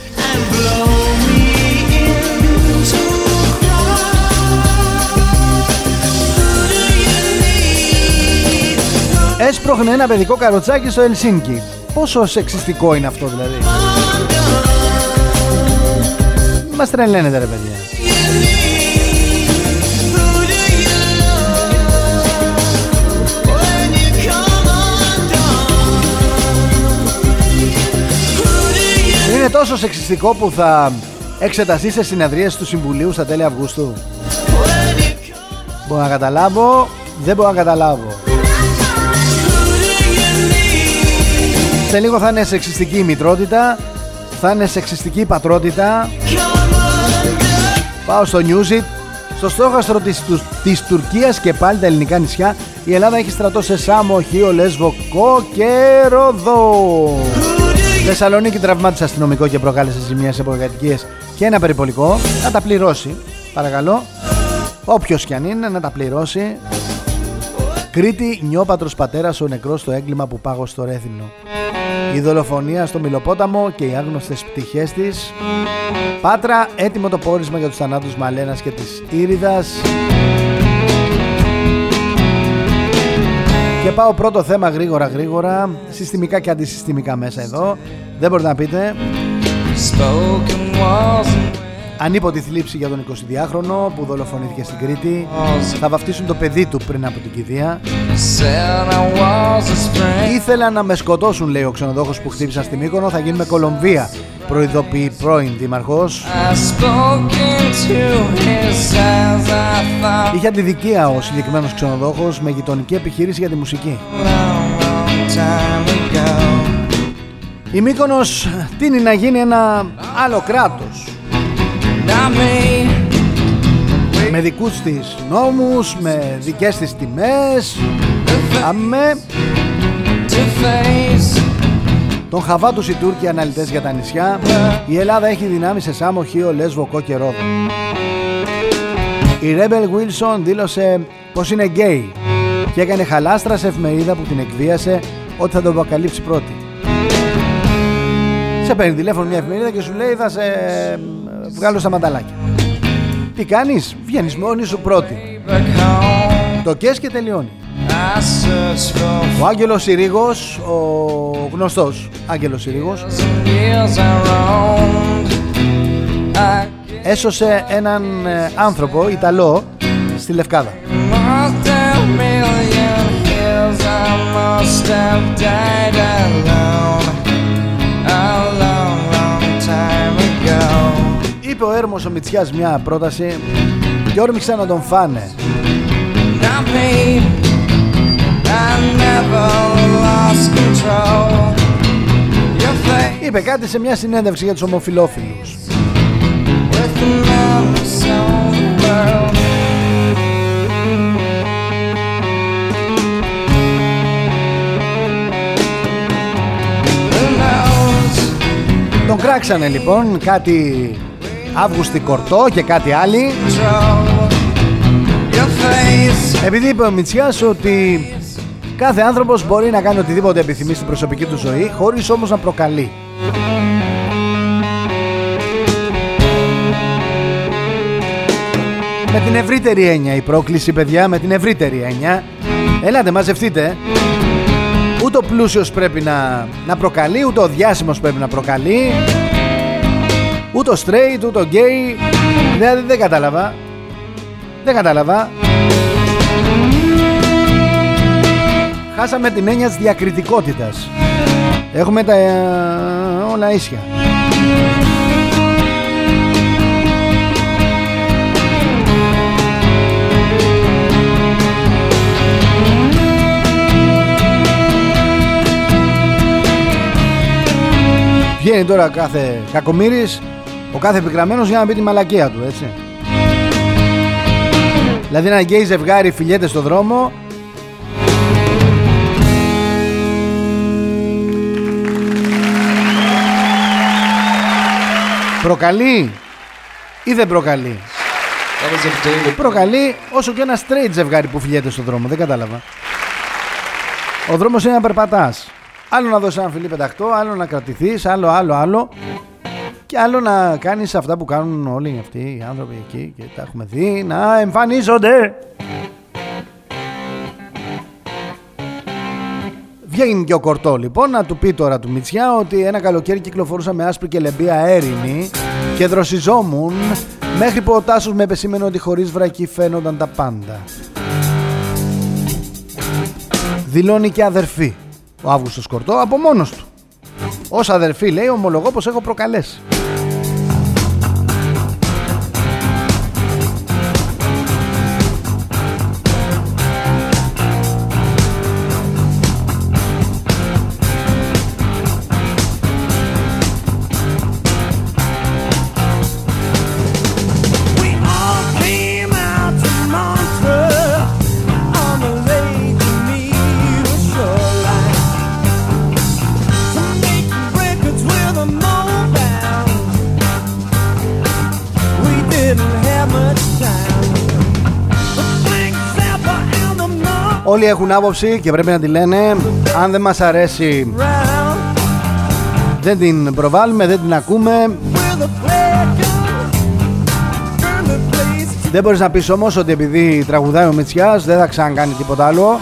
Έσπροχνε ένα παιδικό καροτσάκι στο Ελσίνκι. Πόσο σεξιστικό είναι αυτό δηλαδή. Μας τρελαίνετε ρε παιδιά. Είναι τόσο σεξιστικό που θα εξεταστεί σε συνεδρίες του Συμβουλίου στα τέλη Αυγούστου. Μπορώ να καταλάβω, δεν μπορώ να καταλάβω. Σε λίγο θα είναι σεξιστική η μητρότητα Θα είναι σεξιστική η πατρότητα. Πάω στο Newsit Στο στόχαστρο της, της Τουρκίας και πάλι τα ελληνικά νησιά Η Ελλάδα έχει στρατό σε Σάμο, Χίο, Λέσβο, Κο και Ροδό Θεσσαλονίκη τραυμάτισε αστυνομικό και προκάλεσε ζημία σε προκατοικίες και ένα περιπολικό. Να τα πληρώσει παρακαλώ. Όποιος κι αν είναι να τα πληρώσει. Κρήτη, νιόπατρος πατέρας ο νεκρός στο έγκλημα που πάγω στο Ρέθινο η δολοφονία στο Μιλοπόταμο και οι άγνωστες πτυχές της. Πάτρα, έτοιμο το πόρισμα για τους θανάτους Μαλένας και της Ήριδας. Και πάω πρώτο θέμα γρήγορα γρήγορα. Συστημικά και αντισυστημικά μέσα εδώ. Δεν μπορείτε να πείτε Ανίποτη θλίψη για τον 22χρονο που δολοφονήθηκε στην Κρήτη. Θα βαφτίσουν το παιδί του πριν από την κηδεία. Ήθελα να με σκοτώσουν, λέει ο ξενοδόχος που χτύπησαν στη Μύκονο. Θα γίνουμε Κολομβία, προειδοποιεί πρώην δήμαρχος. Είχε αντιδικία ο συγκεκριμένος ξενοδόχος με γειτονική επιχείρηση για τη μουσική. Η Μύκονος τίνει να γίνει ένα άλλο κράτος; Με. Δικούς της νόμους, με δικές της τιμές. Αμέ. Τον χαβά τους οι Τούρκοι αναλυτές για τα νησιά. Η Ελλάδα έχει δυνάμει σε Σάμο, Χίο, Λέσβο, Κό και Ρόδο. Η Rebel Wilson δήλωσε πως είναι γκέι και έκανε χαλάστρα σε εφημερίδα που την εκβίασε ότι θα το αποκαλύψει πρώτη. Σε παίρνει τηλέφωνο μια εφημερίδα και σου λέει θα σε βγάλω στα μανταλάκια. Τι κάνεις, βγαίνεις μόνη σου πρώτη. Το λες και τελειώνει. Ο Άγγελος Συρίγος, ο γνωστός Άγγελος Συρίγος έσωσε έναν ε, άνθρωπο Ιταλό στη Λευκάδα. Είπε ο Έρμος ο Μητσιάς μια πρόταση και όρμηξαν να τον φάνε. Είπε κάτι σε μια συνέντευξη για τους ομοφιλόφιλους. Τον κράξανε λοιπόν κάτι Αύγουστη Κορτό και κάτι άλλη. Επειδή είπε ο Μητσιάς ότι κάθε άνθρωπος μπορεί να κάνει οτιδήποτε επιθυμεί στην προσωπική του ζωή χωρίς όμως να προκαλεί. Με την ευρύτερη έννοια η πρόκληση παιδιά Με την ευρύτερη έννοια. Ελάτε μαζευτείτε. Ούτε ο πλούσιος πρέπει να, να προκαλεί, ούτε ο διάσημος πρέπει να προκαλεί. Ούτε ο straight, ούτε ο gay. Δηλαδή δεν κατάλαβα. Δεν κατάλαβα. Χάσαμε την έννοια της διακριτικότητας. Έχουμε τα ε, όλα ίσια. Βγαίνει τώρα κάθε κακομύρης, ο κάθε επικραμένος για να πει τη μαλακία του, έτσι. Δηλαδή ένα γκέι ζευγάρι φιλιέται στο δρόμο Προκαλεί ή δεν προκαλεί; Προκαλεί όσο και ένα straight ζευγάρι που φιλιέται στο δρόμο. Δεν κατάλαβα. Ο δρόμος είναι να περπατάς. Άλλο να δώσεις ένα φιλί πεταχτό, άλλο να κρατηθείς, άλλο, άλλο, άλλο. Και άλλο να κάνεις αυτά που κάνουν όλοι αυτοί οι άνθρωποι εκεί και τα έχουμε δει να εμφανίζονται. Βγαίνει και ο Κορτό λοιπόν να του πει τώρα του Μητσιά ότι ένα καλοκαίρι κυκλοφορούσα με άσπρη και λεμπή αέρινη και δροσιζόμουν μέχρι που ο Τάσος με επεσήμενε ότι χωρίς βρακή φαίνονταν τα πάντα. Δηλώνει και αδερφή ο Αύγουστος Κορτό από μόνος του. Ως αδερφή λέει ομολογώ πως έχω προκαλέσει. Όλοι έχουν άποψη και πρέπει να τη λένε. Αν δεν μας αρέσει δεν την προβάλλουμε, δεν την ακούμε. Δεν μπορείς να πεις όμως ότι επειδή τραγουδάει ο Μητσιάς δεν θα ξανακάνει τίποτα άλλο.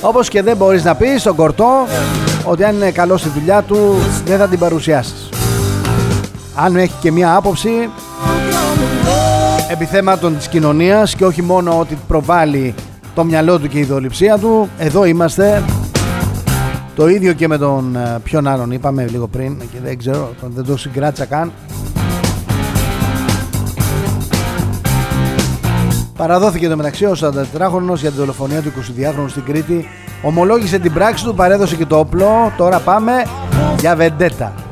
Όπως και δεν μπορείς να πεις στον Κορτό ότι αν είναι καλό στη δουλειά του δεν θα την παρουσιάσεις. Αν έχει και μία άποψη επιθέματων της κοινωνίας και όχι μόνο ότι προβάλλει το μυαλό του και η ιδεολειψία του. Εδώ είμαστε. Το ίδιο και με τον ε, ποιον άλλον είπαμε λίγο πριν και δεν ξέρω, δεν το συγκράτησα καν. Παραδόθηκε το μεταξύ ο 44χρονο για τη δολοφονία του 22χρονου στην Κρήτη. Ομολόγησε την πράξη του, παρέδωσε και το όπλο. Τώρα πάμε για βεντέτα.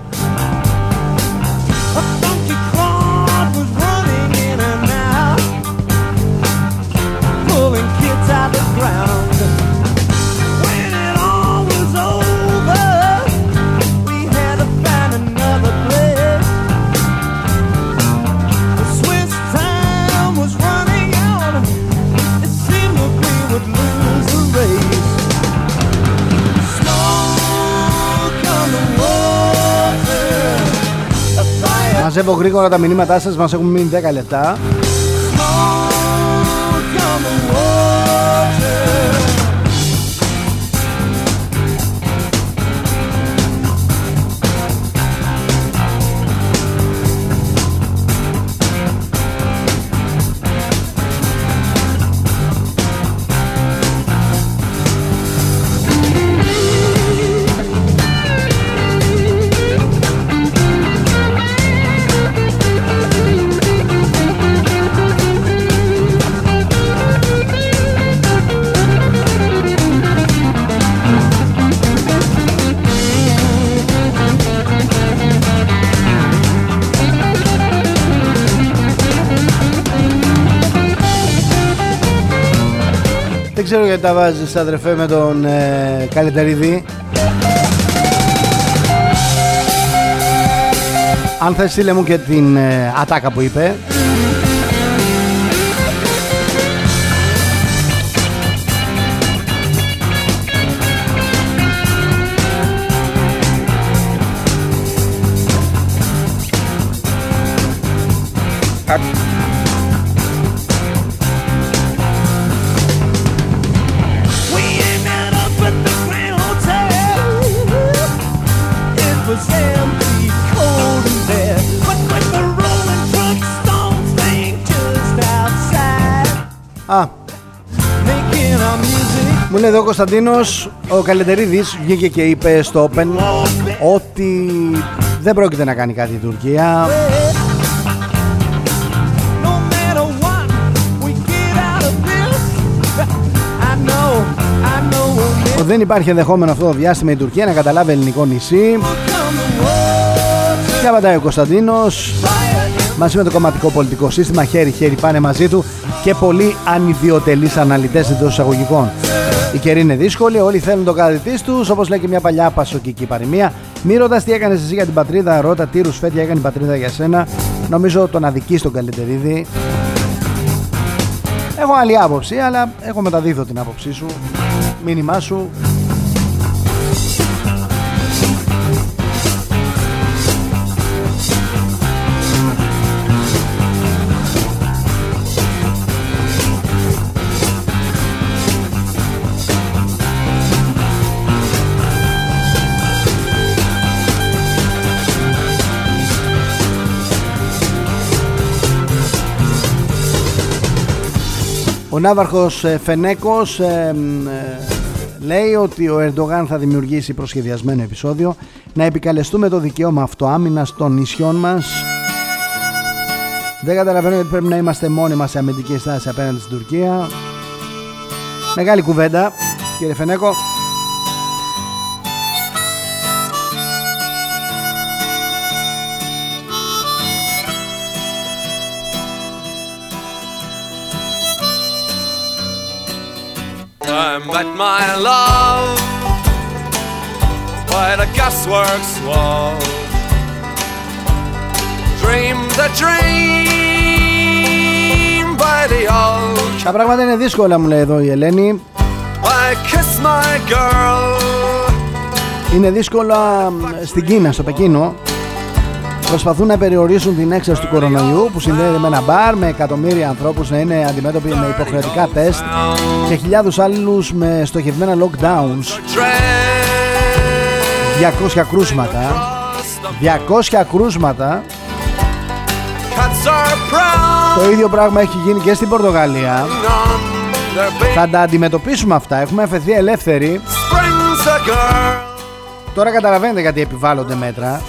Μαζεύω γρήγορα τα μηνύματά σας, μας έχουν μείνει 10 λεπτά. Ξέρω γιατί τα βάζεις αδερφέ με τον ε, Καλυτεριδή Αν θες στείλε μου και την ε, ατάκα που είπε εδώ ο Κωνσταντίνος. Ο Καλεντερίδης βγήκε και είπε στο Open Ότι δεν πρόκειται να κάνει κάτι η Τουρκία. Δεν υπάρχει ενδεχόμενο αυτό το διάστημα η Τουρκία να καταλάβει ελληνικό νησί Και απαντάει ο Κωνσταντίνος μαζί με το κομματικό πολιτικό σύστημα χέρι-χέρι πάνε μαζί του και πολλοί ανιδιοτελείς αναλυτές εντός εισαγωγικών. Η καιρή είναι δύσκολη, όλοι θέλουν το κάτι τη τους, όπως λέει και μια παλιά πασοκική παροιμία. Μη ρωτά τι έκανες εσύ για την πατρίδα, ρώτα τι ρουσφέτια έκανε η πατρίδα για σένα. Νομίζω τον αδική τον Καλυτερίδη. Έχω άλλη άποψη, αλλά έχω μεταδίδω την άποψή σου. Μήνυμά σου, Ο Ναύαρχος ε, Φενέκος ε, ε, λέει ότι ο Ερντογάν θα δημιουργήσει προσχεδιασμένο επεισόδιο. Να επικαλεστούμε το δικαίωμα αυτοάμυνας των νησιών μας. Δεν καταλαβαίνω γιατί πρέπει να είμαστε μόνοι μας σε αμυντική στάση απέναντι στην Τουρκία. Μεγάλη κουβέντα κύριε Φενέκο met my love by the gasworks wall. Dream the dream by the old. Τα πράγματα είναι δύσκολα μου λέει εδώ η Ελένη. I kiss my girl. Είναι δύσκολα στην Κίνα, στο Πεκίνο προσπαθούν να περιορίσουν την έξαρση του κορονοϊού που συνδέεται με ένα μπαρ με εκατομμύρια ανθρώπους να είναι αντιμέτωποι με υποχρεωτικά τεστ και χιλιάδους άλλους με στοχευμένα lockdowns. 200 κρούσματα. 200 κρούσματα. Το ίδιο πράγμα έχει γίνει και στην Πορτογαλία. Θα τα αντιμετωπίσουμε αυτά. Έχουμε αφαιθεί ελεύθεροι. Τώρα καταλαβαίνετε γιατί επιβάλλονται μέτρα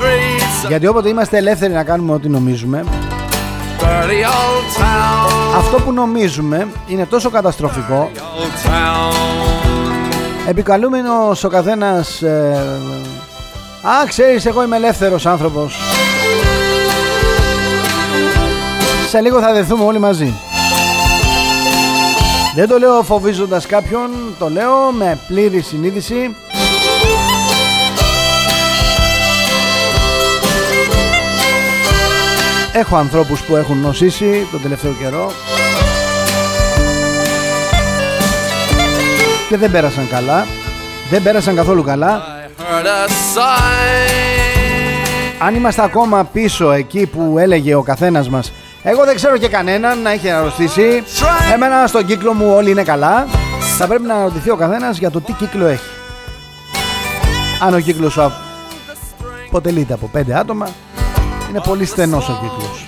γιατί όποτε είμαστε ελεύθεροι να κάνουμε ό,τι νομίζουμε Αυτό που νομίζουμε είναι τόσο καταστροφικό. Επικαλούμενος ο καθένας ε, Α, ξέρεις, εγώ είμαι ελεύθερος άνθρωπος Σε λίγο θα δεθούμε όλοι μαζί. Δεν το λέω φοβίζοντας κάποιον Το λέω με πλήρη συνείδηση Έχω ανθρώπους που έχουν νοσήσει τον τελευταίο καιρό και δεν πέρασαν καλά. Δεν πέρασαν καθόλου καλά. Αν είμαστε ακόμα πίσω εκεί που έλεγε ο καθένας μας Εγώ δεν ξέρω και κανέναν να έχει αρρωστήσει Εμένα στον κύκλο μου όλοι είναι καλά Θα πρέπει να αναρωτηθεί ο καθένας για το τι κύκλο έχει Αν ο κύκλος σου αποτελείται από πέντε άτομα είναι πολύ στενός ο κύκλος.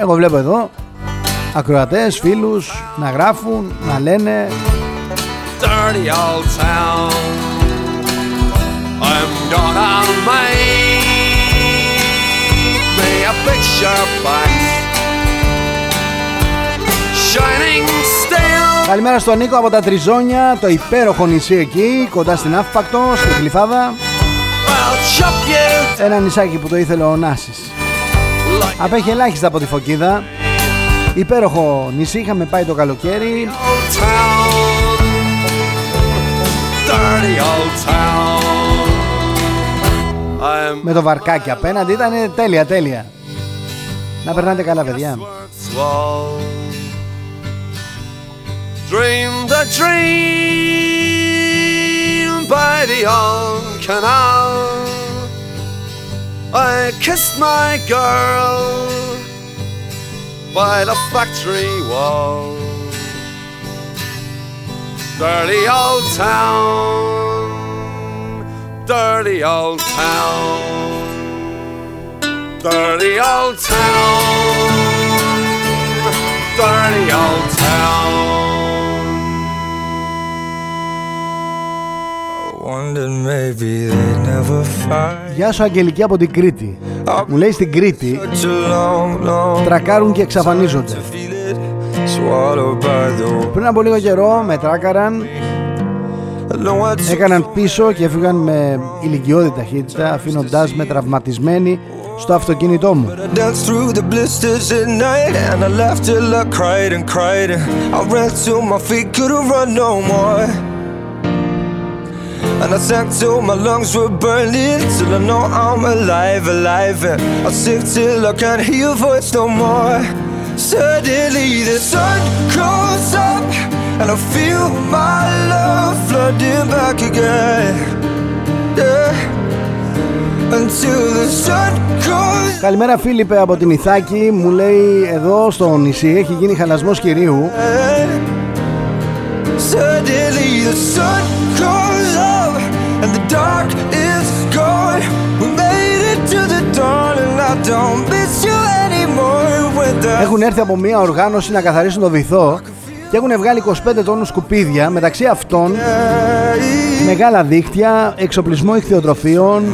Εγώ βλέπω εδώ ακροατές, φίλους να γράφουν, να λένε. Dirty old town. I'm gonna make me a picture back Shining still. Καλημέρα στον Νίκο από τα Τριζόνια, το υπέροχο νησί εκεί, κοντά στην Αύπακτο, στην Γλυφάδα. Ένα νησάκι που το ήθελε ο Νάσης. Απέχει ελάχιστα από τη Φωκίδα. Υπέροχο νησί, είχαμε πάει το καλοκαίρι. Με το βαρκάκι απέναντι ήταν τέλεια τέλεια. Να περνάτε καλά παιδιά. Dream the dream by the old canal I kissed my girl by the factory wall. Dirty old town, dirty old town, dirty old town, dirty old town. Γεια σου Αγγελική από την Κρήτη. Μου λέει στην Κρήτη Τρακάρουν και εξαφανίζονται. Πριν από λίγο καιρό με τράκαραν Έκαναν πίσω και έφυγαν με ηλικιώδη ταχύτητα Αφήνοντάς με τραυματισμένη στο αυτοκίνητό μου And I sank till my lungs were burning Till I know I'm alive, alive And I'm sick till I can't hear your voice no more Suddenly the sun comes up And I feel my love flooding back again Yeah Καλημέρα Φίλιππε από την Ιθάκη Μου λέει εδώ στο νησί έχει γίνει χαλασμός κυρίου and the dark is gone. We made it to the dawn and I don't miss you anymore Έχουν έρθει από μια οργάνωση να καθαρίσουν το βυθό και έχουν βγάλει 25 τόνους σκουπίδια μεταξύ αυτών μεγάλα δίκτυα, εξοπλισμό ηχθειοτροφίων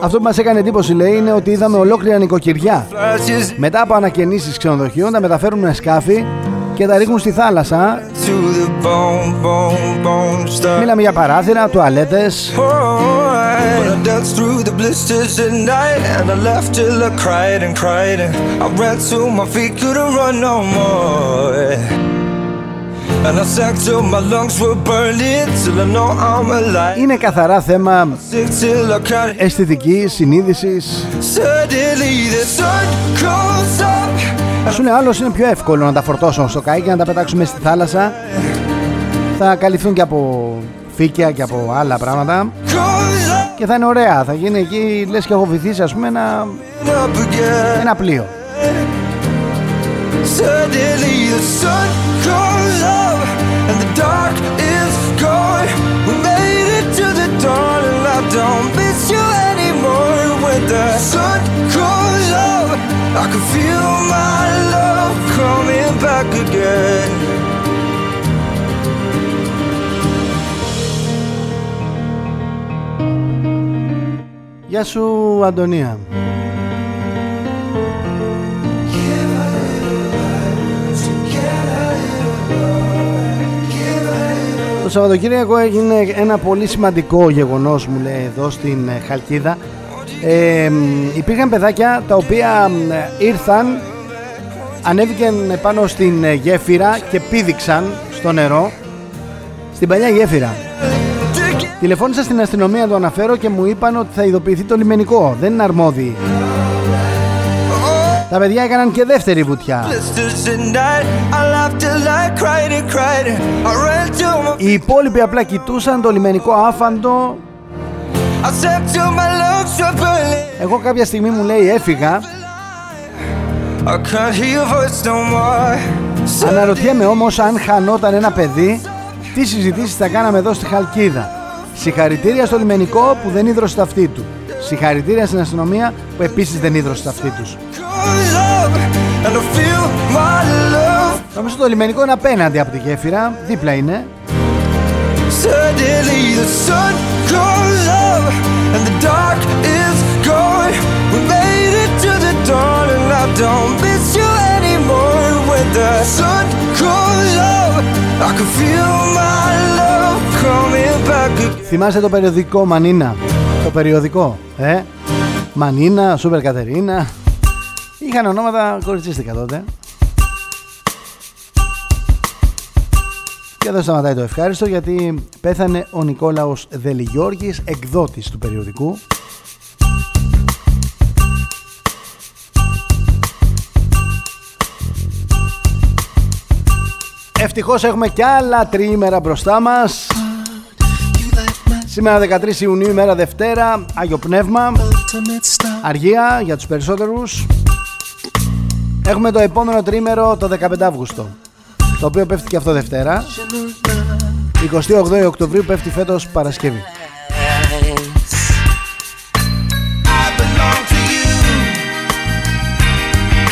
αυτό που μας έκανε εντύπωση λέει είναι ότι είδαμε ολόκληρα νοικοκυριά. Μετά από ανακαινήσεις ξενοδοχείων τα μεταφέρουν με σκάφη και τα ρίχνουν στη θάλασσα. Μίλαμε για παράθυρα, τουαλέτες. Είναι καθαρά θέμα αισθητικής συνείδησης Σου είναι άλλος είναι πιο εύκολο να τα φορτώσω στο καί και να τα πετάξουμε στη θάλασσα Θα καλυφθούν και από φύκια και από άλλα πράγματα Και θα είναι ωραία, θα γίνει εκεί λες και έχω βυθίσει ας πούμε ένα, ένα πλοίο Suddenly the sun goes up and the dark is gone. We made it to the dawn and I don't miss you anymore. When the sun goes up, I can feel my love coming back again. Γεια σου Αντωνία Σαββατοκύριακο έγινε ένα πολύ σημαντικό γεγονός μου λέει εδώ στην ε, Χαλκίδα ε, υπήρχαν παιδάκια τα οποία ήρθαν ανέβηκαν πάνω στην ε, γέφυρα και πήδηξαν στο νερό στην παλιά γέφυρα Τηλεφώνησα στην αστυνομία το αναφέρω και μου είπαν ότι θα ειδοποιηθεί το λιμενικό δεν είναι αρμόδιοι τα παιδιά έκαναν και δεύτερη βουτιά. Οι υπόλοιποι απλά κοιτούσαν το λιμενικό άφαντο. Εγώ κάποια στιγμή μου λέει έφυγα. Αναρωτιέμαι όμως αν χανόταν ένα παιδί τι συζητήσεις θα κάναμε εδώ στη Χαλκίδα. Συγχαρητήρια στο λιμενικό που δεν ίδρωσε τα αυτή του. Συγχαρητήρια στην αστυνομία που επίσης δεν ίδρωσε τα αυτή τους. Νομίζω το λιμενικό είναι απέναντι από τη γέφυρα, δίπλα είναι. Θυμάστε το περιοδικό Μανίνα; Το περιοδικό, ε; Μανίνα, Σούπερ Κατερίνα. Είχαν ονόματα κοριτσίστικα τότε. Και εδώ σταματάει το ευχάριστο γιατί πέθανε ο Νικόλαος Δελιγιώργης, εκδότης του περιοδικού. Ευτυχώς έχουμε κι άλλα τριήμερα μπροστά μας. Σήμερα 13 Ιουνίου, ημέρα Δευτέρα, Άγιο Πνεύμα, αργία για τους περισσότερους. Έχουμε το επόμενο τρίμερο το 15 Αύγουστο Το οποίο πέφτει και αυτό Δευτέρα. 28 Οκτωβρίου πέφτει φέτος Παρασκευή.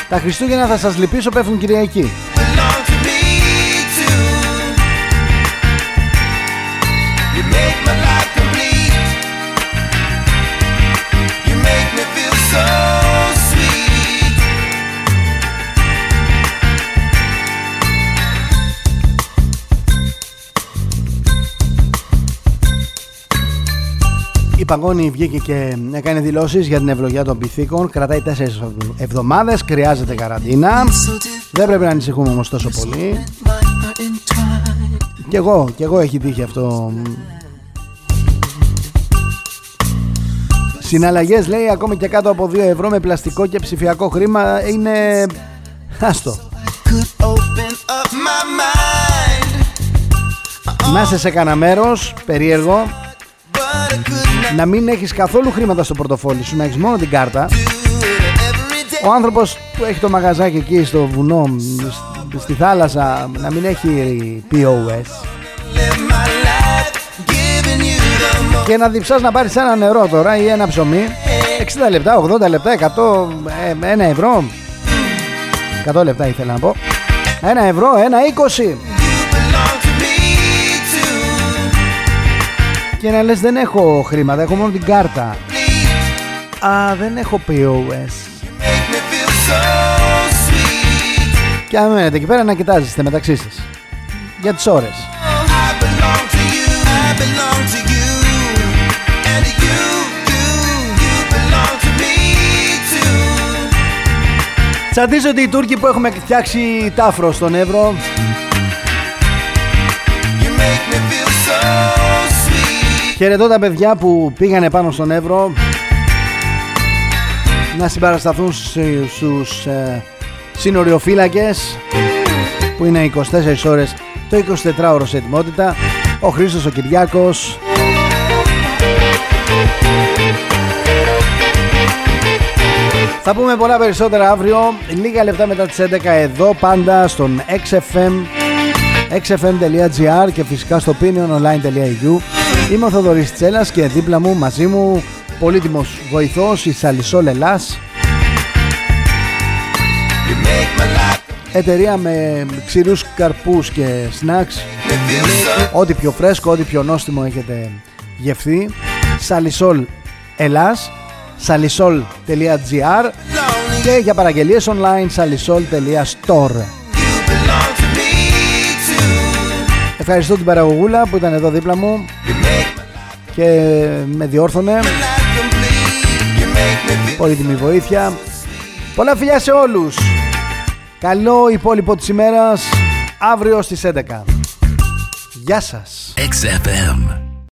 Τα Χριστούγεννα θα σας λυπήσω πέφτουν Κυριακή Η Παγκόνη βγήκε και έκανε δηλώσεις για την ευλογία των πυθίκων. Κρατάει τέσσερις εβδομάδες, χρειάζεται καραντίνα. Δεν πρέπει να ανησυχούμε όμως τόσο πολύ. Κι εγώ, κι εγώ έχει τύχει αυτό. Συναλλαγές λέει ακόμη και κάτω από 2 ευρώ με πλαστικό και ψηφιακό χρήμα είναι... Άστο. Να είσαι σε κανένα μέρος, περίεργο, να μην έχεις καθόλου χρήματα στο πορτοφόλι σου, να έχεις μόνο την κάρτα. Ο άνθρωπος που έχει το μαγαζάκι εκεί στο βουνό, στη θάλασσα, να μην έχει POS. Και να διψάς να πάρεις ένα νερό τώρα ή ένα ψωμί 60 λεπτά, 80 λεπτά, 100, 1 ε, ευρώ 100 λεπτά ήθελα να πω 1 ευρώ, 1,20 Και να λες δεν έχω χρήματα, έχω μόνο την κάρτα Α, δεν έχω POS Και αν μένετε εκεί πέρα να κοιτάζεστε μεταξύ σας Για τις ώρες. Ότι οι Τούρκοι που έχουμε φτιάξει τάφρο στον Εύρο Χαιρετώ τα παιδιά που πήγανε πάνω στον Εύρο. Να συμπαρασταθούν στους ε, σύνοριοφύλακες που είναι 24 ώρες το 24ωρο σε ετοιμότητα. Ο Χρήστος ο Κυριάκος. Θα πούμε πολλά περισσότερα αύριο. Λίγα λεπτά μετά τις 11 εδώ πάντα στον XFM xfm.gr και φυσικά στο opiniononline.eu Είμαι ο Θοδωρής Τσέλας και δίπλα μου μαζί μου πολύτιμος βοηθός η Σαλισόλ Ελλάς Εταιρεία με ξηρούς καρπούς και snacks. Ό,τι πιο φρέσκο, ό,τι πιο νόστιμο έχετε γευθεί. Σαλισόλ Ελλάς salisol.gr και για παραγγελίες online salisol.store Ευχαριστώ την παραγωγούλα που ήταν εδώ δίπλα μου και με διόρθωνε. Πολύτιμη βοήθεια. Πολλά φιλιά σε όλους. Καλό υπόλοιπο της ημέρας. Αύριο στις 11 Γεια σας. XFM